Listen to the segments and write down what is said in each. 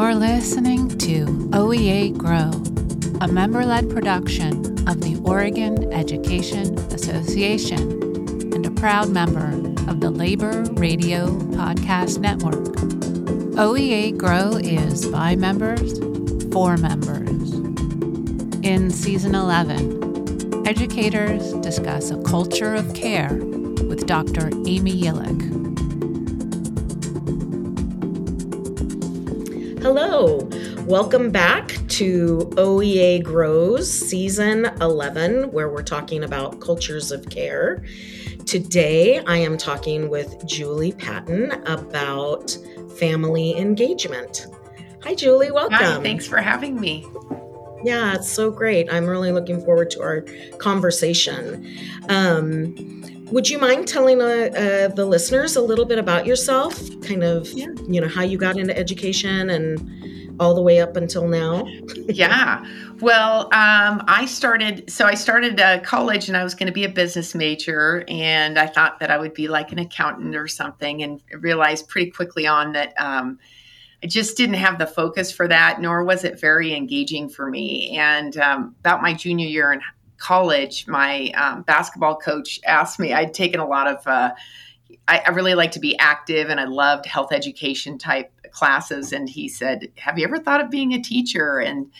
You're listening to OEA Grow, a member led production of the Oregon Education Association and a proud member of the Labor Radio Podcast Network. OEA Grow is by members for members. In season 11, educators discuss a culture of care with Dr. Amy Yillik. Hello, welcome back to OEA Grows Season 11, where we're talking about cultures of care. Today, I am talking with Julie Patton about family engagement. Hi, Julie, welcome. Hi, thanks for having me. Yeah, it's so great. I'm really looking forward to our conversation. Um, would you mind telling uh, uh, the listeners a little bit about yourself? Kind of, yeah. you know, how you got into education and all the way up until now? yeah. Well, um, I started, so I started uh, college and I was going to be a business major. And I thought that I would be like an accountant or something and realized pretty quickly on that. Um, I just didn't have the focus for that, nor was it very engaging for me. And um, about my junior year in college, my um, basketball coach asked me, I'd taken a lot of, uh, I, I, really like to be active and I loved health education type classes. And he said, Have you ever thought of being a teacher? And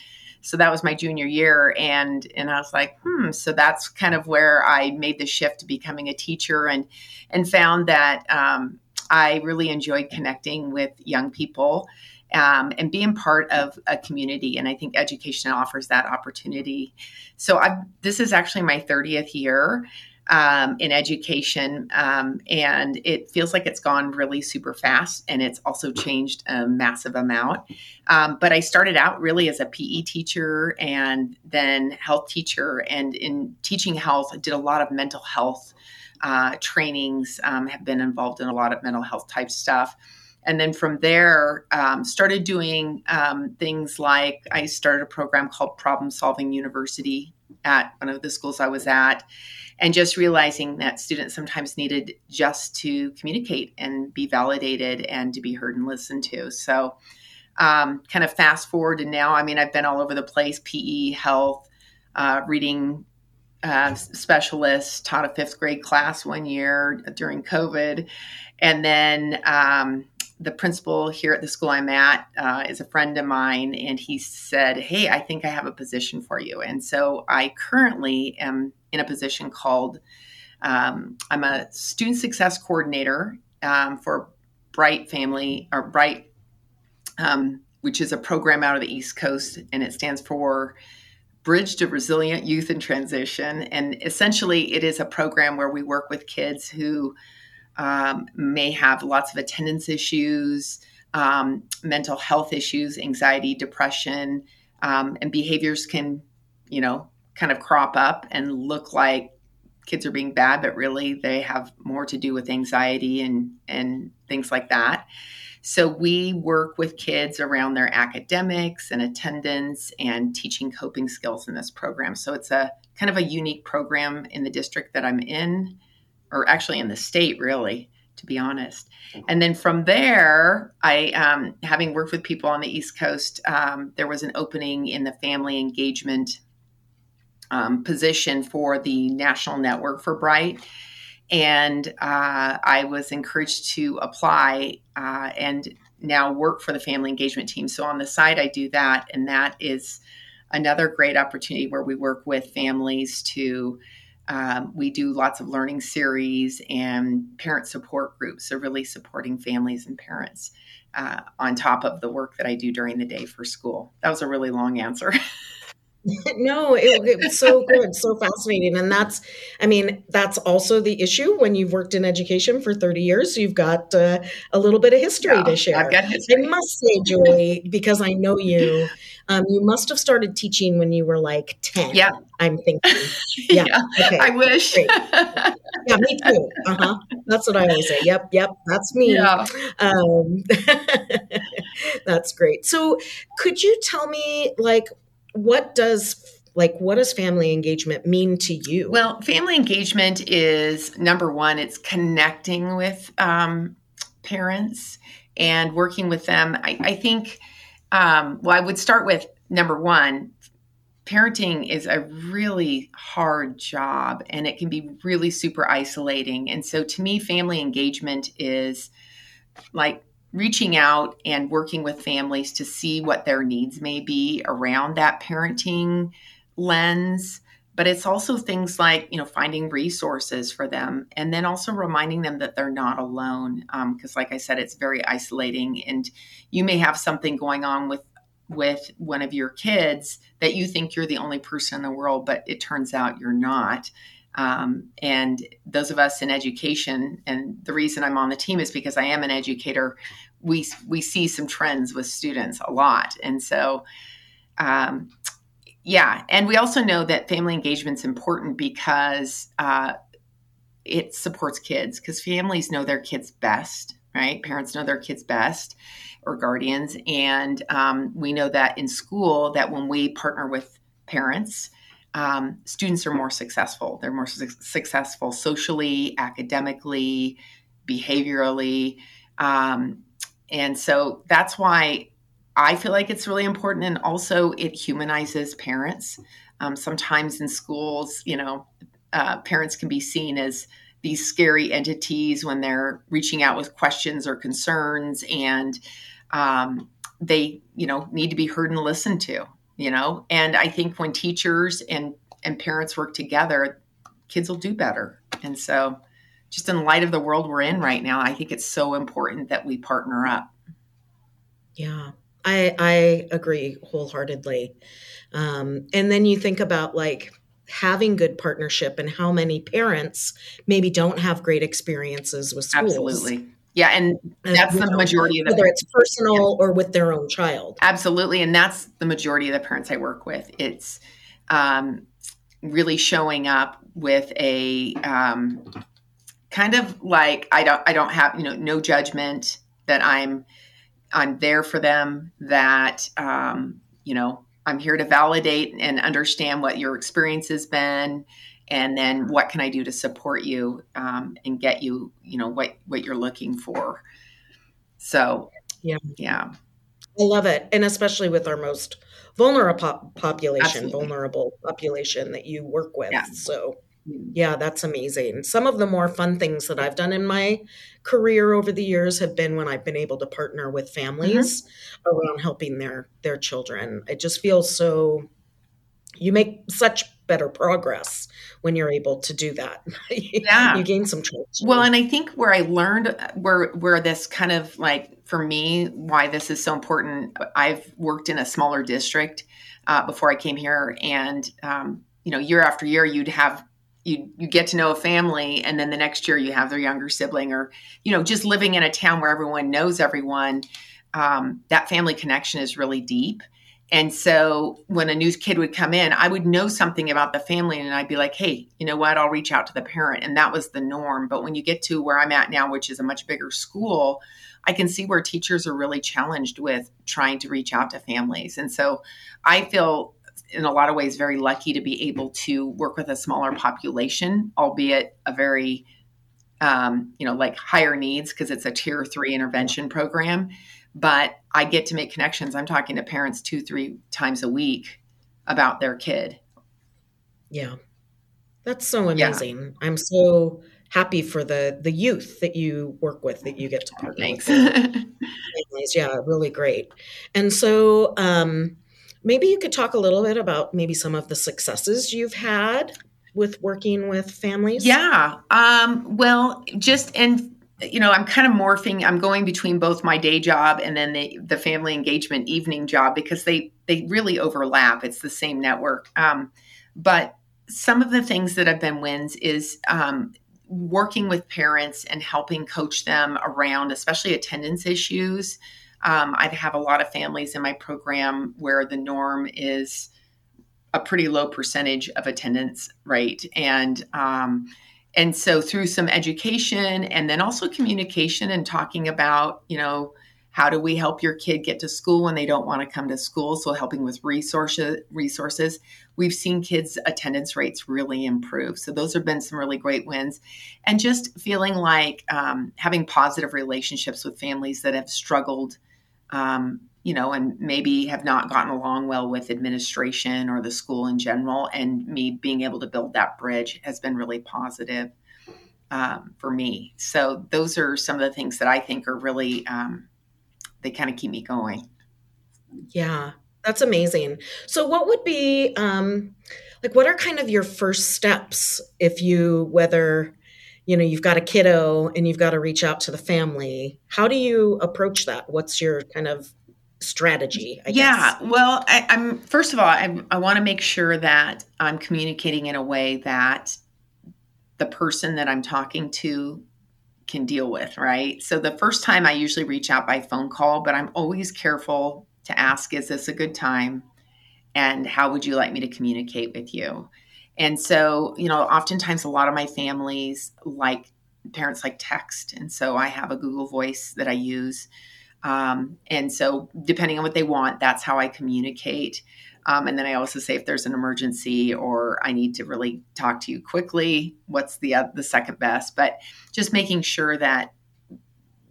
so that was my junior year. And, and I was like, hmm. So that's kind of where I made the shift to becoming a teacher and, and found that um, I really enjoyed connecting with young people um, and being part of a community. And I think education offers that opportunity. So I've, this is actually my 30th year. Um, in education, um, and it feels like it's gone really super fast, and it's also changed a massive amount. Um, but I started out really as a PE teacher and then health teacher, and in teaching health, I did a lot of mental health uh, trainings, um, have been involved in a lot of mental health type stuff and then from there um, started doing um, things like i started a program called problem solving university at one of the schools i was at and just realizing that students sometimes needed just to communicate and be validated and to be heard and listened to. So um, kind of fast forward to now i mean i've been all over the place pe health uh, reading uh, specialist taught a fifth grade class one year during covid. And then um, the principal here at the school I'm at uh, is a friend of mine, and he said, Hey, I think I have a position for you. And so I currently am in a position called um, I'm a student success coordinator um, for BRYT Family or BRYT, um, which is a program out of the East Coast, and it stands for Bridge to Resilient Youth in Transition. And essentially, it is a program where we work with kids who um, may have lots of attendance issues, um, mental health issues, anxiety, depression, um, and behaviors can, you know, kind of crop up and look like kids are being bad, but really they have more to do with anxiety and and things like that. So we work with kids around their academics and attendance and teaching coping skills in this program. So it's a kind of a unique program in the district that I'm in or actually in the state, really, to be honest. And then from there, I, um, having worked with people on the East Coast, um, there was an opening in the family engagement um, position for the national network for BRYT. And uh, I was encouraged to apply uh, and now work for the family engagement team. So on the side, I do that. And that is another great opportunity where we work with families to um, we do lots of learning series and parent support groups, so really supporting families and parents uh, on top of the work that I do during the day for school. That was a really long answer. no, it, it, was so good, so fascinating. And that's, I mean, that's also the issue when you've worked in education for 30 years. You've got uh, a little bit of history yeah, to share. I've got history. I must say, Julie, because I know you, um, you must have started teaching when you were like 10. Yeah. I'm thinking. Yeah. yeah okay. I wish. yeah, me too. Uh huh. That's what I always say. Yep. Yep. That's me. Yeah. Um, that's great. So, could you tell me, like, what does like what does family engagement mean to you well family engagement is number one it's connecting with um, parents and working with them I, I, think Um, well, I would start with number one parenting is a really hard job and it can be really super isolating. And so to me, family engagement is like reaching out and working with families to see what their needs may be around that parenting lens. But it's also things like you know finding resources for them and then also reminding them that they're not alone because um, like i said it's very isolating and you may have something going on with with one of your kids that you think you're the only person in the world but it turns out you're not um, and those of us in education and the reason i'm on the team is because i am an educator we we see some trends with students a lot and so um, yeah, and we also know that family engagement is important because uh, it supports kids because families know their kids best, right? Parents know their kids best or guardians, and um, we know that in school that when we partner with parents, um, students are more successful. They're more su- successful socially, academically, behaviorally. Um, and so that's why I feel like it's really important. And also, it humanizes parents. Um, sometimes in schools, you know, uh, parents can be seen as these scary entities when they're reaching out with questions or concerns, and um, they, you know, need to be heard and listened to. You know, and I think when teachers and and parents work together, kids will do better. And so, just in light of the world we're in right now, I think it's so important that we partner up. Yeah. I I agree wholeheartedly. Um, and then you think about like having good partnership and how many parents maybe don't have great experiences with schools. Absolutely. Yeah, and that's and, the majority of the whether it's personal yeah. or with their own child. Absolutely, and that's the majority of the parents I work with. It's um, really showing up with a um, kind of like I don't I don't have you know no judgment that I'm I'm there for them, that, um, you know, I'm here to validate and understand what your experience has been. And then what can I do to support you um, and get you, you know, what, what you're looking for. So, yeah. Yeah. I love it. And especially with our most vulnerable population, Absolutely. vulnerable population that you work with. Yeah. So, yeah, that's amazing. Some of the more fun things that I've done in my career over the years have been when I've been able to partner with families mm-hmm. around helping their their children. It just feels so you make such better progress when you're able to do that. Yeah. you gain some traction. Well, and I think where I learned where where this kind of like for me why this is so important. I've worked in a smaller district uh, before I came here, and um, you know, year after year, you'd have you you get to know a family and then the next year you have their younger sibling or you know just living in a town where everyone knows everyone um, that family connection is really deep and so when a new kid would come in i would know something about the family and i'd be like hey you know what? I'll reach out to the parent. And that was the norm. But when you get to where i'm at now which is a much bigger school i can see where teachers are really challenged with trying to reach out to families. And so i feel in a lot of ways very lucky to be able to work with a smaller population, albeit a very um, you know like higher needs because it's a tier three intervention program. But I get to make connections. I'm talking to parents two, three times a week about their kid. Yeah, that's so amazing. Yeah. I'm so happy for the the youth that you work with that you get to partner Thanks. with. yeah, really great. And so um, Maybe you could talk a little bit about maybe some of the successes you've had with working with families. Yeah. Um, well, just and you know, I'm kind of morphing. I'm going between both my day job and then the, the family engagement evening job because they they really overlap. It's the same network. Um, but some of the things that have been wins is um, working with parents and helping coach them around, especially attendance issues. Um, I'd have a lot of families in my program where the norm is a pretty low percentage of attendance rate, and um, and so through some education and then also communication and talking about you know how do we help your kid get to school when they don't want to come to school? So helping with resources resources. We've seen kids attendance rates really improve. So those have been some really great wins. And just feeling like um, having positive relationships with families that have struggled um, you know, and maybe have not gotten along well with administration or the school in general. And me being able to build that bridge has been really positive um, for me. So those are some of the things that I think are really, um, they kind of keep me going. Yeah, that's amazing. So what would be, um, like, what are kind of your first steps if you, whether, you know, you've got a kiddo and you've got to reach out to the family, how do you approach that? What's your kind of strategy. I yeah. Guess. Well, I, am first of all, I, I want to make sure that I'm communicating in a way that the person that I'm talking to can deal with, right? So the first time I usually reach out by phone call, but I'm always careful to ask, is this a good time? And how would you like me to communicate with you? And so, you know, oftentimes a lot of my families like parents like text. And so I have a Google Voice that I use um, and so, depending on what they want, that's how I communicate. Um, and then I also say if there's an emergency or I need to really talk to you quickly, what's the uh, the second best? But just making sure that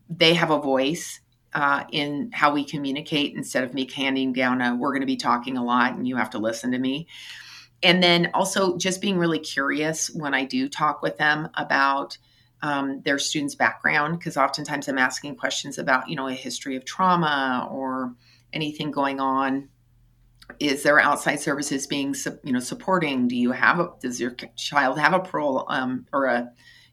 they have a voice uh, in how we communicate instead of me handing down a "we're going to be talking a lot and you have to listen to me." And then also just being really curious when I do talk with them about um, their students' background because oftentimes I'm asking questions about, you know, a history of trauma or anything going on. Is there outside services being, you know, supporting? Do you have a, does your child have a parole um, or a,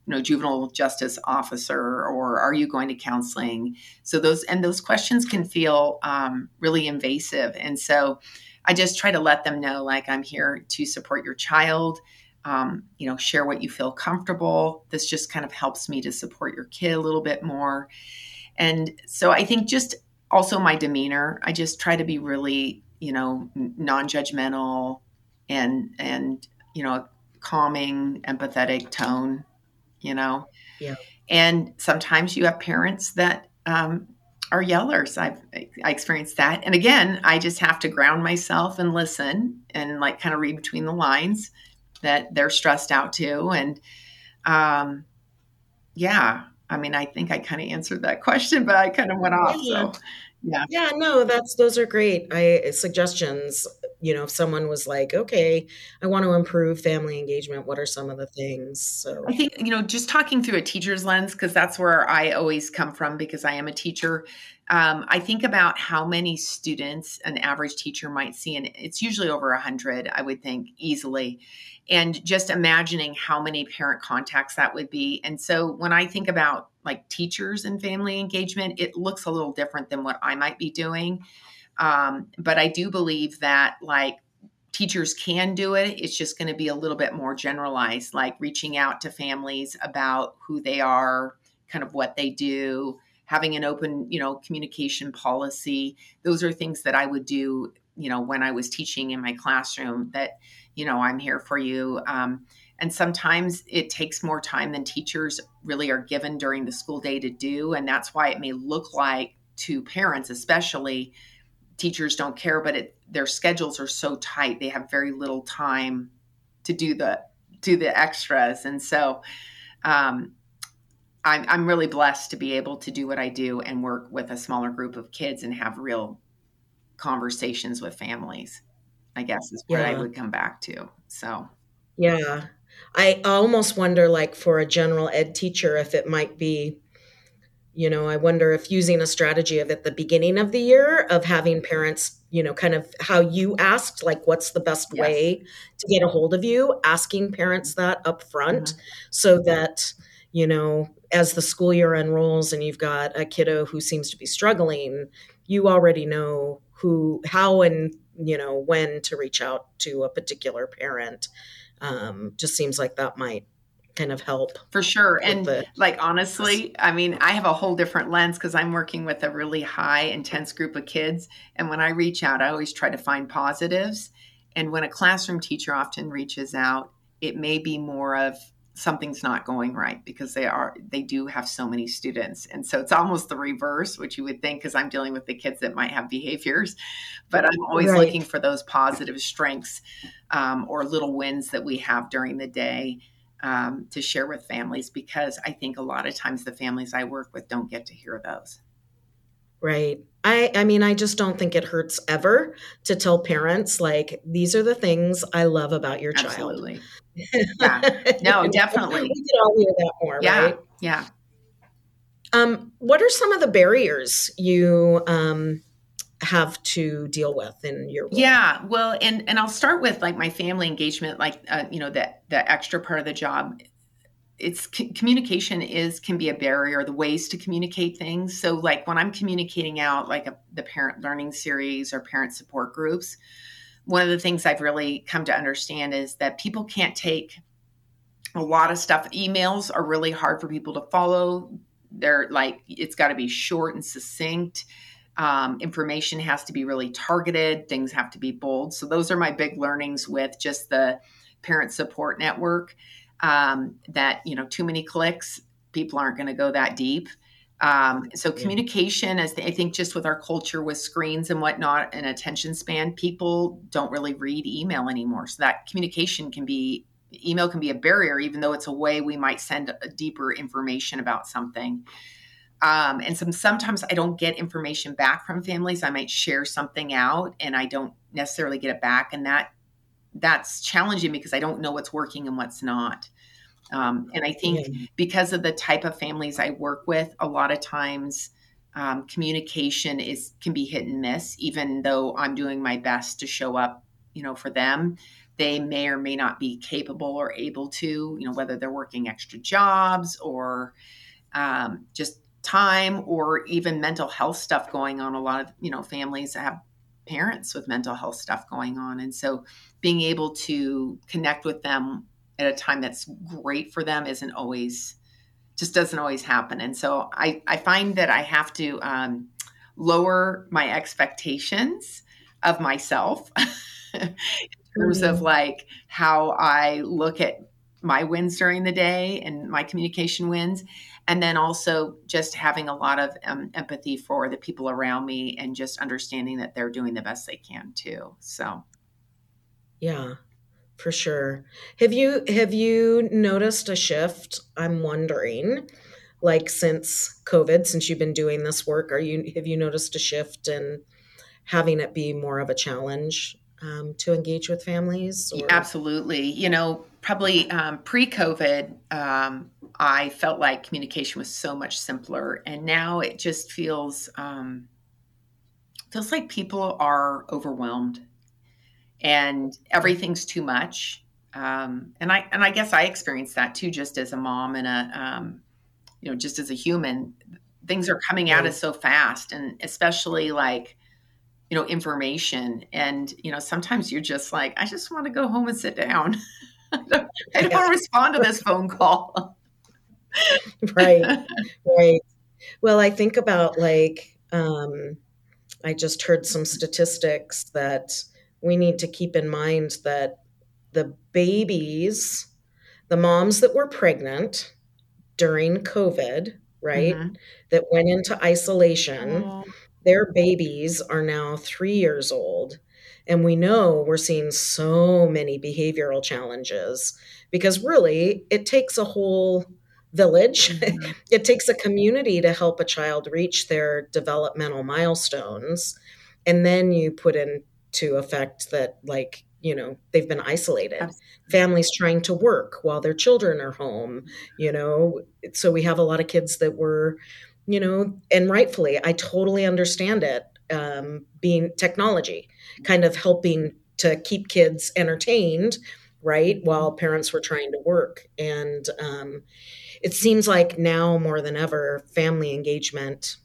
you know, juvenile justice officer, or are you going to counseling? So those and those questions can feel um, really invasive, and so I just try to let them know, like, I'm here to support your child um, you know, share what you feel comfortable. This just kind of helps me to support your kid a little bit more. And so I think just also my demeanor, I just try to be really, you know, non-judgmental and and you know, calming, empathetic tone, you know. Yeah. And sometimes you have parents that um, are yellers. I've I experienced that. And again, I just have to ground myself and listen and like kind of read between the lines that they're stressed out too. And um, yeah, I mean, I think I kind of answered that question, but I kind of went off. Yeah. So yeah. Yeah, no, that's those are great. I suggestions, you know, if someone was like, okay, I want to improve family engagement, what are some of the things? So I think, you know, just talking through a teacher's lens, because that's where I always come from because I am a teacher. Um, I think about how many students an average teacher might see, and it's usually over a hundred, I would think, easily and just imagining how many parent contacts that would be. And so when I think about like teachers and family engagement, it looks a little different than what I might be doing. Um, but I do believe that like teachers can do it. It's just going to be a little bit more generalized, like reaching out to families about who they are, kind of what they do, having an open, you know, communication policy. Those are things that I would do, you know, when I was teaching in my classroom that you know, I'm here for you. Um, and sometimes it takes more time than teachers really are given during the school day to do. And that's why it may look like to parents, especially, teachers don't care, but it, their schedules are so tight. They have very little time to do the do the extras. And so um, I'm, I'm really blessed to be able to do what I do and work with a smaller group of kids and have real conversations with families. I guess is what yeah. I would come back to. So, yeah. I almost wonder, like, for a general ed teacher, if it might be, you know, I wonder if using a strategy of at the beginning of the year of having parents, you know, kind of how you asked, like, what's the best yes. way to get a hold of you, asking parents that up front mm-hmm. so that, you know, as the school year unrolls and you've got a kiddo who seems to be struggling, you already know who, how, and you know when to reach out to a particular parent um, just seems like that might kind of help for sure. and the, like honestly i mean i have a whole different lens because i'm working with a really high intense group of kids. And when i reach out i always try to find positives. And when a classroom teacher often reaches out it may be more of something's not going right because they are they do have so many students. And so it's almost the reverse which you would think because i'm dealing with the kids that might have behaviors. But i'm always right. looking for those positive strengths um, or little wins that we have during the day um, to share with families because i think a lot of times the families i work with don't get to hear those Right. I, I mean, I just don't think it hurts ever to tell parents, like, these are the things I love about your child. Absolutely. Yeah. No, definitely. we could all hear that more, Yeah. right? Yeah. Um, what are some of the barriers you um, have to deal with in your role? Yeah, well, and and I'll start with like my family engagement, like uh, you know the the extra part of the job. It's c- communication is can be a barrier. The ways to communicate things. So like when I'm communicating out like a, the parent learning series or parent support groups, one of the things I've really come to understand is that people can't take a lot of stuff. Emails are really hard for people to follow. They're like it's got to be short and succinct um, information has to be really targeted. Things have to be bold. So those are my big learnings with just the parent support network um, that you know too many clicks people aren't going to go that deep. Um, so communication as i think just with our culture with screens and whatnot and attention span people don't really read email anymore. So that communication can be email can be a barrier even though it's a way we might send a deeper information about something um, and some sometimes I don't get information back from families. I might share something out and I don't necessarily get it back, and that that's challenging because I don't know what's working and what's not. Um, and I think Yeah. because of the type of families I work with, a lot of times um, communication is can be hit and miss. Even though I'm doing my best to show up, you know, for them, they may or may not be capable or able to. You know, whether they're working extra jobs or um, just time or even mental health stuff going on. A lot of you know families have parents with mental health stuff going on, and so being able to connect with them at a time that's great for them isn't always just doesn't always happen. And so I I find that I have to um, lower my expectations of myself in terms of like how I look at my wins during the day and my communication wins and then also just having a lot of um, empathy for the people around me and just understanding that they're doing the best they can too so Yeah, for sure. Have you have you noticed a shift? I'm wondering, like since COVID, since you've been doing this work, are you have you noticed a shift in having it be more of a challenge um, to engage with families? Or? absolutely you know probably um, pre-covid um, i felt like communication was so much simpler and now it just feels um, feels like people are overwhelmed and everything's too much. Um, and i and i guess i experienced that too just as a mom and a um, you know just as a human things are coming at us so fast and especially like you know information and you know sometimes you're just like i just want to go home and sit down. I don't, I don't want to respond to this phone call right right well i think about like um i just heard some statistics that we need to keep in mind that the babies the moms that were pregnant during covid right Mhm. that went into isolation Oh, their babies are now three years old. And we know we're seeing so many behavioral challenges because really it takes a whole village, mhm. it takes a community to help a child reach their developmental milestones. And then you put into effect that, like, you know, they've been isolated. Absolutely. Families trying to work while their children are home, you know. So we have a lot of kids that were you know, and rightfully, I totally understand it. Um, being technology, kind of helping to keep kids entertained, right, while parents were trying to work. And um, it seems like now more than ever, family engagement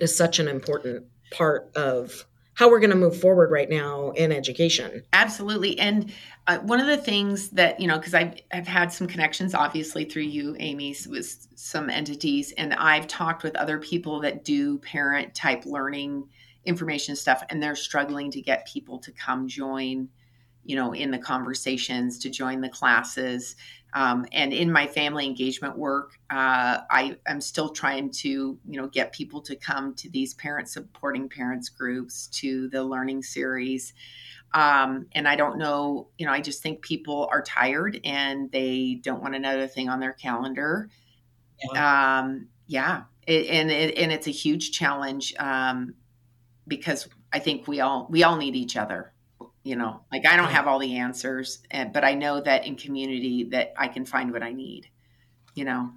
is such an important part of how we're going to move forward right now in education. Absolutely. And uh, one of the things that, you know, because I've, I've had some connections, obviously, through you, Amy, with some entities, and I've talked with other people that do parent type learning information stuff, and they're struggling to get people to come join, you know, in the conversations, to join the classes. Um, and in my family engagement work, uh, I am still trying to, you know, get people to come to these parent supporting parents groups, to the learning series. Um, and I don't know, you know, I just think people are tired and they don't want another thing on their calendar. Um, yeah, it, and it, and it's a huge challenge um, because I think we all we all need each other. You know, like I don't have all the answers, but I know that in community that I can find what I need. You know.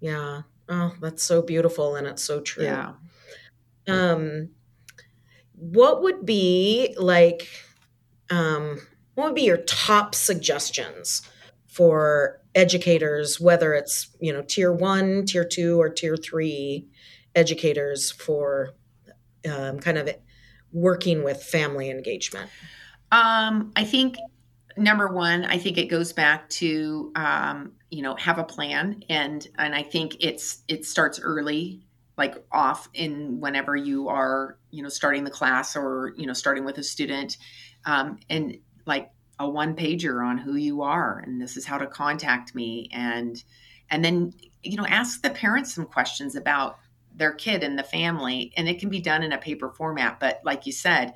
Yeah. Oh, that's so beautiful, and it's so true. Yeah. Um, what would be like? Um, what would be your top suggestions for educators, whether it's you know tier one, tier two, or tier three educators for um, kind of working with family engagement? Um, I think number one, I think it goes back to um, you know have a plan, and and I think it's it starts early, like off in whenever you are you know starting the class or you know starting with a student, um, and like a one pager on who you are and this is how to contact me and and then you know ask the parents some questions about their kid and the family and it can be done in a paper format but like you said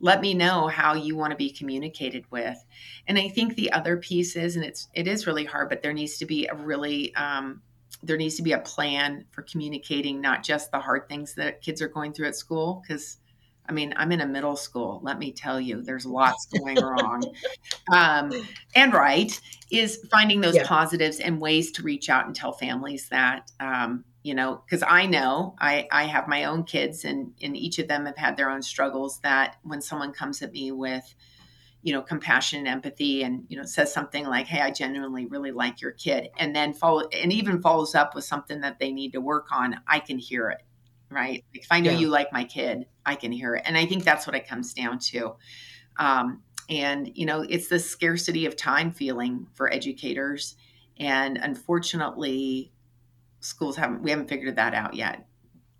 let me know how you want to be communicated with and i think the other piece is and it's it is really hard but there needs to be a really um, there needs to be a plan for communicating not just the hard things that kids are going through at school because I mean, I'm in a middle school. Let me tell you, there's lots going wrong. Um, and right is finding those yeah. positives and ways to reach out and tell families that, um, you know, because I know I, I have my own kids and, and each of them have had their own struggles that when someone comes at me with, you know, compassion and empathy and, you know, says something like, Hey, I genuinely really like your kid. And then follow and even follows up with something that they need to work on. I can hear it right? If I know yeah. you like my kid, I can hear it. And I think that's what it comes down to. Um, and, you know, it's the scarcity of time feeling for educators. And unfortunately, schools haven't, we haven't figured that out yet.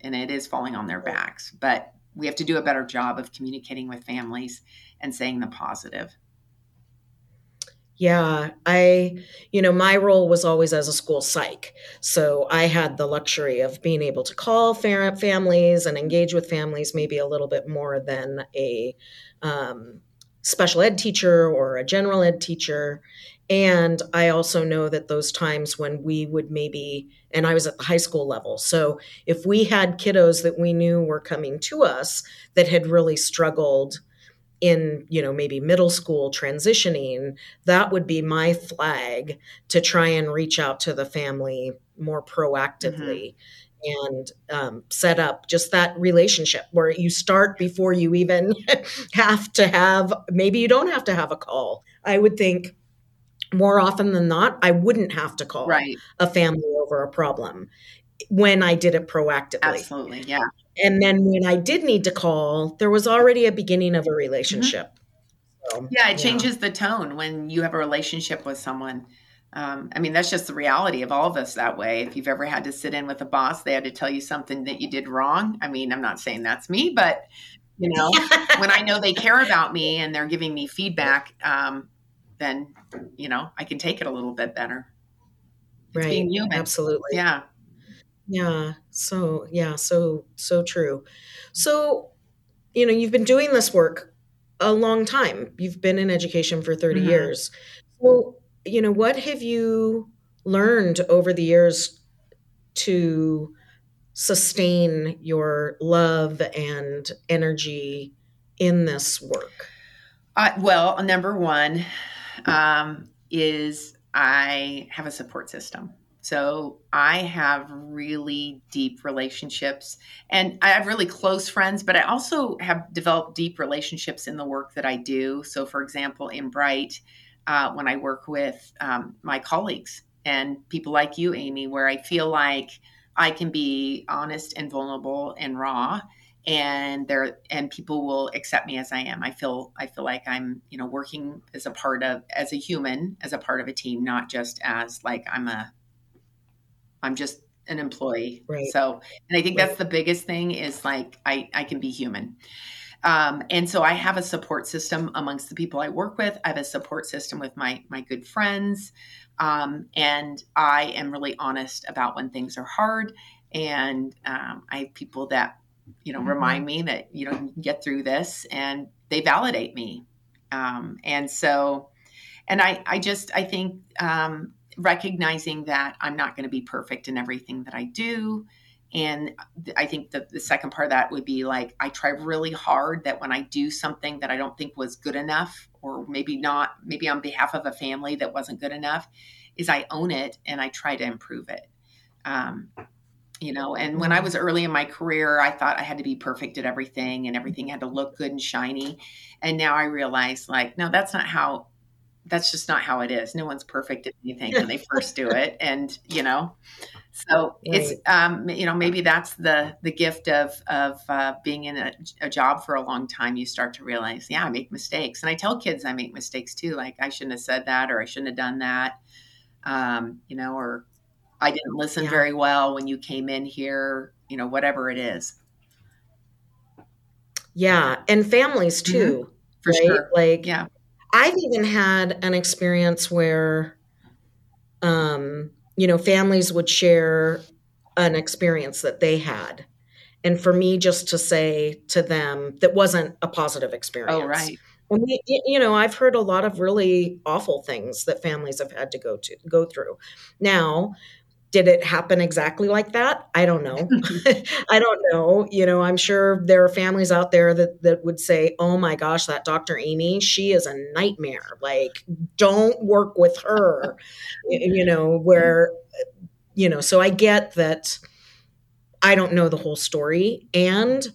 And it is falling on their backs. But we have to do a better job of communicating with families and saying the positive. Yeah, I, you know, my role was always as a school psych. So I had the luxury of being able to call families and engage with families maybe a little bit more than a um, special ed teacher or a general ed teacher. And I also know that those times when we would maybe, and I was at the high school level. So if we had kiddos that we knew were coming to us that had really struggled in you know maybe middle school transitioning that would be my flag to try and reach out to the family more proactively mm-hmm. and um, set up just that relationship where you start before you even have to have maybe you don't have to have a call i would think more often than not i wouldn't have to call right. a family over a problem when i did it proactively absolutely yeah and then when I did need to call, there was already a beginning of a relationship. Mm-hmm. So, yeah, it changes the tone when you have a relationship with someone. Um, I mean, that's just the reality of all of us that way. If you've ever had to sit in with a boss, they had to tell you something that you did wrong. I mean, I'm not saying that's me, but you know, when I know they care about me and they're giving me feedback, um, then you know I can take it a little bit better. It's right. Being human. Absolutely. Yeah. Yeah. So, yeah, so, so true. So, you know, you've been doing this work a long time. You've been in education for 30 mm-hmm. years. So, you know, what have you learned over the years to sustain your love and energy in this work? Uh, well, number one um, is I have a support system. So I have really deep relationships and I have really close friends, but I also have developed deep relationships in the work that I do. So, for example, in BRYT, uh, when I work with um, my colleagues and people like you, Amy, where I feel like I can be honest and vulnerable and raw and there and people will accept me as I am. I feel I feel like I'm, you know, working as a part of as a human, as a part of a team, not just as like I'm a I'm just an employee. Right. So, and I think right. that's the biggest thing is like I I can be human. Um, and so I have a support system amongst the people I work with. I have a support system with my my good friends, um, and I am really honest about when things are hard. And um, I have people that you know mm-hmm. remind me that you know you can get through this, and they validate me. Um, and so, and I I just I think um, recognizing that I'm not going to be perfect in everything that I do and I think the, the second part of that would be like, I try really hard that when I do something that I don't think was good enough, or maybe not, maybe on behalf of a family that wasn't good enough, is I own it and I try to improve it. Um, you know, and when I was early in my career, I thought I had to be perfect at everything and everything had to look good and shiny. And now I realize, like, no, that's not how that's just not how it is. No one's perfect at anything when they first do it. And, you know, so it's, um, you know, maybe that's the, the gift of, of, uh, being in a, a, job for a long time. You start to realize, yeah, I make mistakes. And I tell kids I make mistakes too. Like I shouldn't have said that, or I shouldn't have done that. Um, you know, or I didn't listen yeah. very well when you came in here, you know, whatever it is. Yeah. And families mm-hmm. too. Mm-hmm. For right? sure. Like, yeah I've even had an experience where, um, you know, families would share an experience that they had. And for me, just to say to them that wasn't a positive experience. Oh, right. And we, you know, I've heard a lot of really awful things that families have had to go to go through. Now, did it happen exactly like that? I don't know. I don't know. You know i'm sure there are families out there that that would say oh my gosh that dr amy she is a nightmare. Like don't work with her. You know where you know so i get that i don't know the whole story. And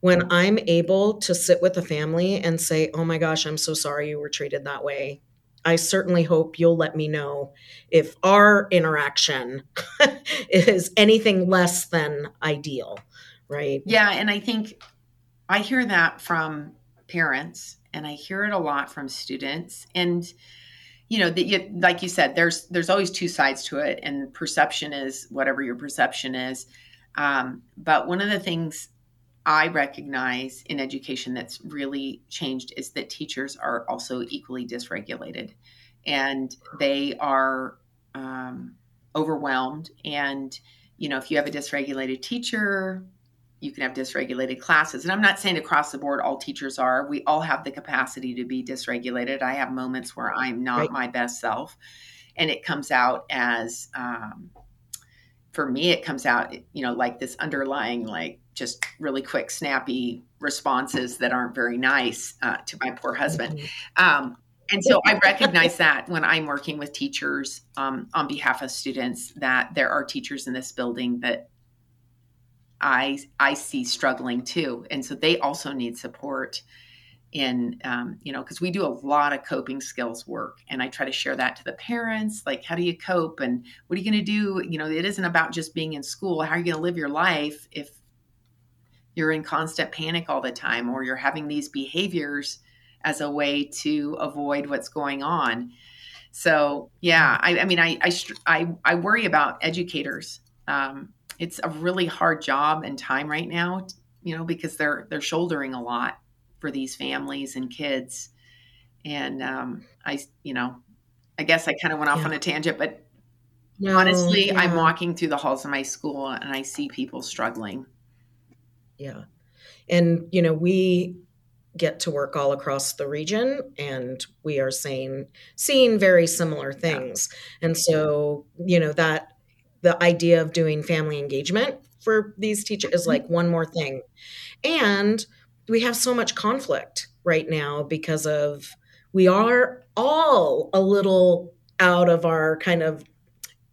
when i'm able to sit with a family and say oh my gosh i'm so sorry you were treated that way I certainly hope you'll let me know if our interaction is anything less than ideal, right? Yeah, and I think I hear that from parents and I hear it a lot from students and you know that like you said there's there's always two sides to it and perception is whatever your perception is um, but one of the things I recognize in education that's really changed is that teachers are also equally dysregulated and they are um, overwhelmed. And, you know, if you have a dysregulated teacher, you can have dysregulated classes. And I'm not saying across the board all teachers are. We all have the capacity to be dysregulated. I have moments where I'm not right. my best self. And it comes out as, um, for me, it comes out, you know, like this underlying, like just really quick, snappy responses that aren't very nice uh, to my poor husband. Mm-hmm. Um, and so I recognize that when I'm working with teachers um, on behalf of students, that there are teachers in this building that I I see struggling too, and so they also need support in um, you know because we do a lot of coping skills work and i try to share that to the parents like how do you cope and what are you going to do you know it isn't about just being in school how are you going to live your life if you're in constant panic all the time or you're having these behaviors as a way to avoid what's going on so yeah i, I mean I, I, I i worry about educators um, it's a really hard job and time right now you know because they're they're shouldering a lot for these families and kids and um, i you know i guess i kind of went off yeah. on a tangent but no, honestly yeah. i'm walking through the halls of my school and i see people struggling yeah. And you know we get to work all across the region and we are seeing seeing very similar things. And so you know that the idea of doing family engagement for these teachers is like one more thing. And we have so much conflict right now because of we are all a little out of our kind of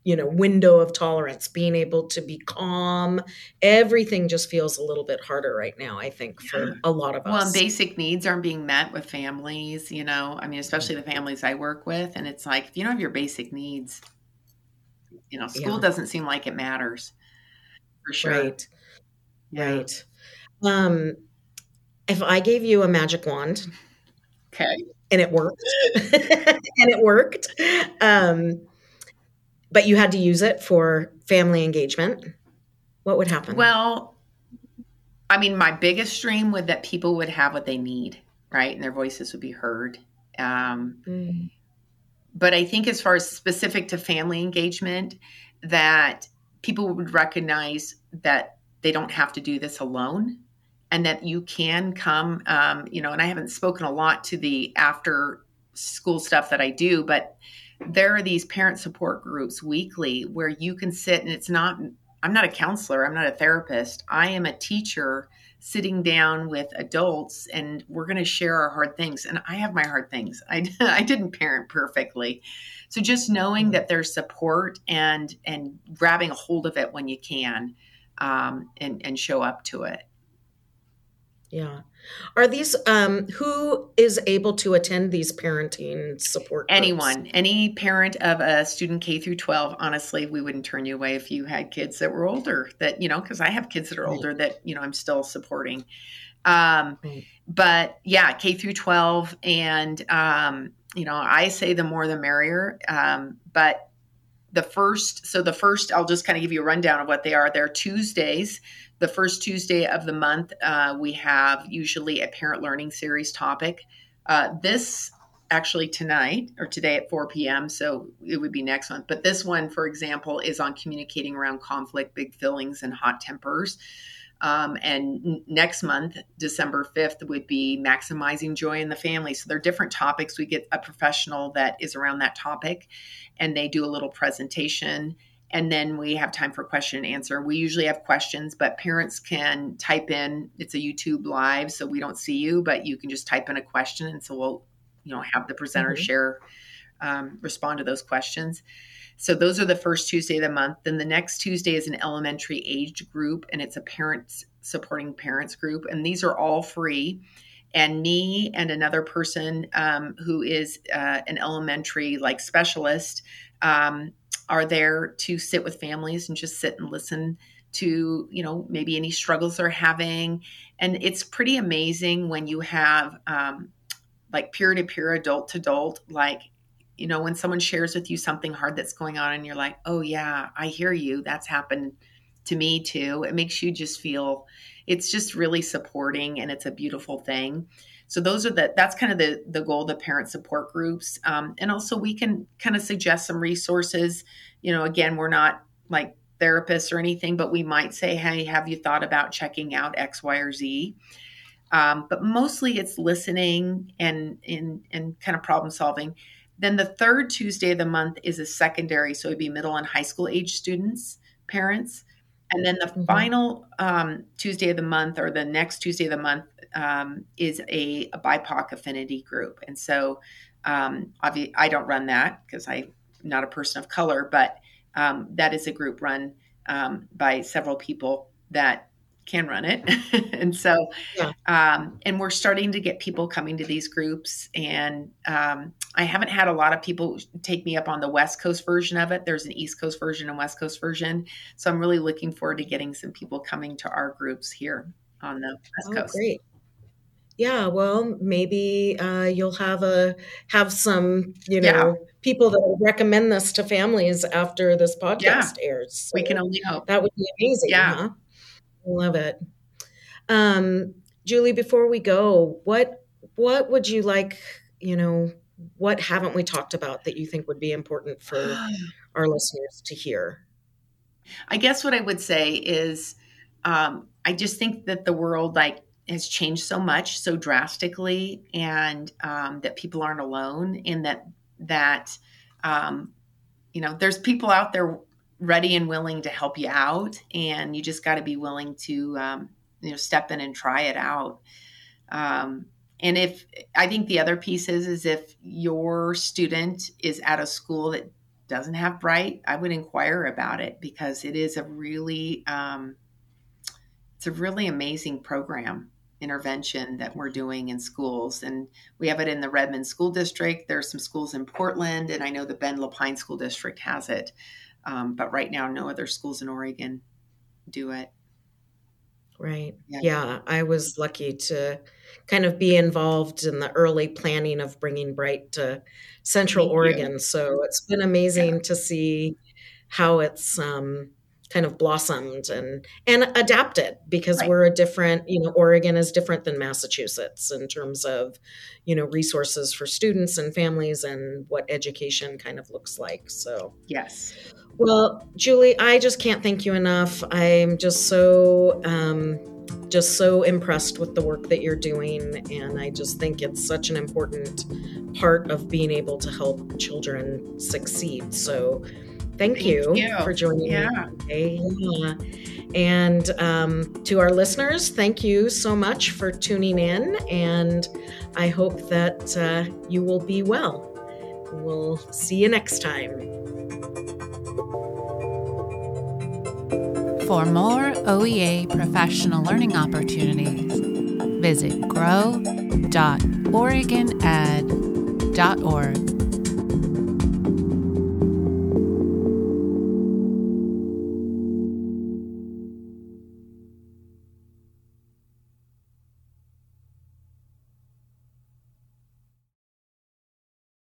you know window of tolerance being able to be calm. Everything just feels a little bit harder right now i think for yeah. a lot of us. well basic needs aren't being met with families you know? I mean especially the families i work with and it's like if you don't have your basic needs you know school yeah. doesn't seem like it matters for sure. Right. Yeah. right. Um if i gave you a magic wand okay. and it worked and it worked um but you had to use it for family engagement, what would happen? Well, I mean, my biggest dream would that people would have what they need, right? And their voices would be heard. Um, mm. But I think, as far as specific to family engagement, that people would recognize that they don't have to do this alone and that you can come, um, you know, and I haven't spoken a lot to the after school stuff that I do, but there are these parent support groups weekly where you can sit and it's not I'm not a counselor, I'm not a therapist. I am a teacher sitting down with adults and we're going to share our hard things. And I have my hard things. I, I didn't parent perfectly. So just knowing that there's support and and grabbing a hold of it when you can um, and, and show up to it. Yeah. Are these um who is able to attend these parenting support groups? Anyone, any parent of a student K through 12, honestly, we wouldn't turn you away if you had kids that were older that, you know, cuz I have kids that are older that, you know, I'm still supporting. Um right. but yeah, K through 12 and um you know, I say the more the merrier. Um but the first so the first I'll just kind of give you a rundown of what they are. They're Tuesdays the first Tuesday of the month, uh, we have usually a parent learning series topic. Uh, this actually tonight or today at 4 p.m. So it would be next month. But this one, for example, is on communicating around conflict, big feelings, and hot tempers. Um, and next month, December 5th, would be maximizing joy in the family. So there are different topics. We get a professional that is around that topic, and they do a little presentation and then we have time for question and answer. We usually have questions, but parents can type in. It's a YouTube live, so we don't see you, but you can just type in a question, and so we'll, you know, have the presenter mm-hmm. share, um, respond to those questions. So those are the first Tuesday of the month. Then the next Tuesday is an elementary age group, and it's a parents supporting parents group, and these are all free. And me and another person um, who is uh, an elementary like specialist um, are there to sit with families and just sit and listen to you know maybe any struggles they're having. And it's pretty amazing when you have um, like peer to peer adult to adult like you know when someone shares with you something hard that's going on and you're like oh yeah i hear you. That's happened to me too. It makes you just feel it's just really supporting and it's a beautiful thing so those are the that's kind of the the goal of the parent support groups. Um, and also we can kind of suggest some resources. You know again we're not like therapists or anything but we might say hey have you thought about checking out x y or z? Um, but mostly it's listening and and and kind of problem solving. Then the third tuesday of the month is a secondary so it'd be middle and high school age students parents. And then the mm-hmm. final um, tuesday of the month or the next tuesday of the month um, is a, a, BIPOC affinity group. And so um, obviously, I don't run that because I'm not a person of color, but um, that is a group run um, by several people that can run it. and so, yeah. um, and we're starting to get people coming to these groups. And um, I haven't had a lot of people take me up on the West Coast version of it. There's an East Coast version and West Coast version. So I'm really looking forward to getting some people coming to our groups here on the West oh, Coast. Great yeah well maybe uh, you'll have a have some you know yeah. people that recommend this to families after this podcast yeah. airs so we can only hope that would be amazing yeah huh? love it um, julie before we go what what would you like you know what haven't we talked about that you think would be important for our listeners to hear i guess what i would say is um, i just think that the world like has changed so much so drastically and um, that people aren't alone and that that um, you know there's people out there ready and willing to help you out and you just got to be willing to um, you know step in and try it out. Um, and if i think the other piece is is if your student is at a school that doesn't have BRYT i would inquire about it because it is a really um, it's a really amazing program intervention that we're doing in schools. And we have it in the Redmond School District. There are some schools in Portland, and I know the Bend LaPine School District has it. Um, but right now, no other schools in Oregon do it. Right. Yeah. yeah. I was lucky to kind of be involved in the early planning of bringing BRYT to Central Oregon. So it's been amazing yeah. to see how it's um, kind of blossomed and and adapted because right. we're a different you know oregon is different than massachusetts in terms of you know resources for students and families and what education kind of looks like. So yes. well julie i just can't thank you enough. I'm just so um, just so impressed with the work that you're doing and i just think it's such an important part of being able to help children succeed. So Thank, Thank you, you. for joining Yeah. me today. Yeah. And um, to our listeners, thank you so much for tuning in. And I hope that uh, you will be well. We'll see you next time. For more OEA professional learning opportunities, visit grow.oregoned.org.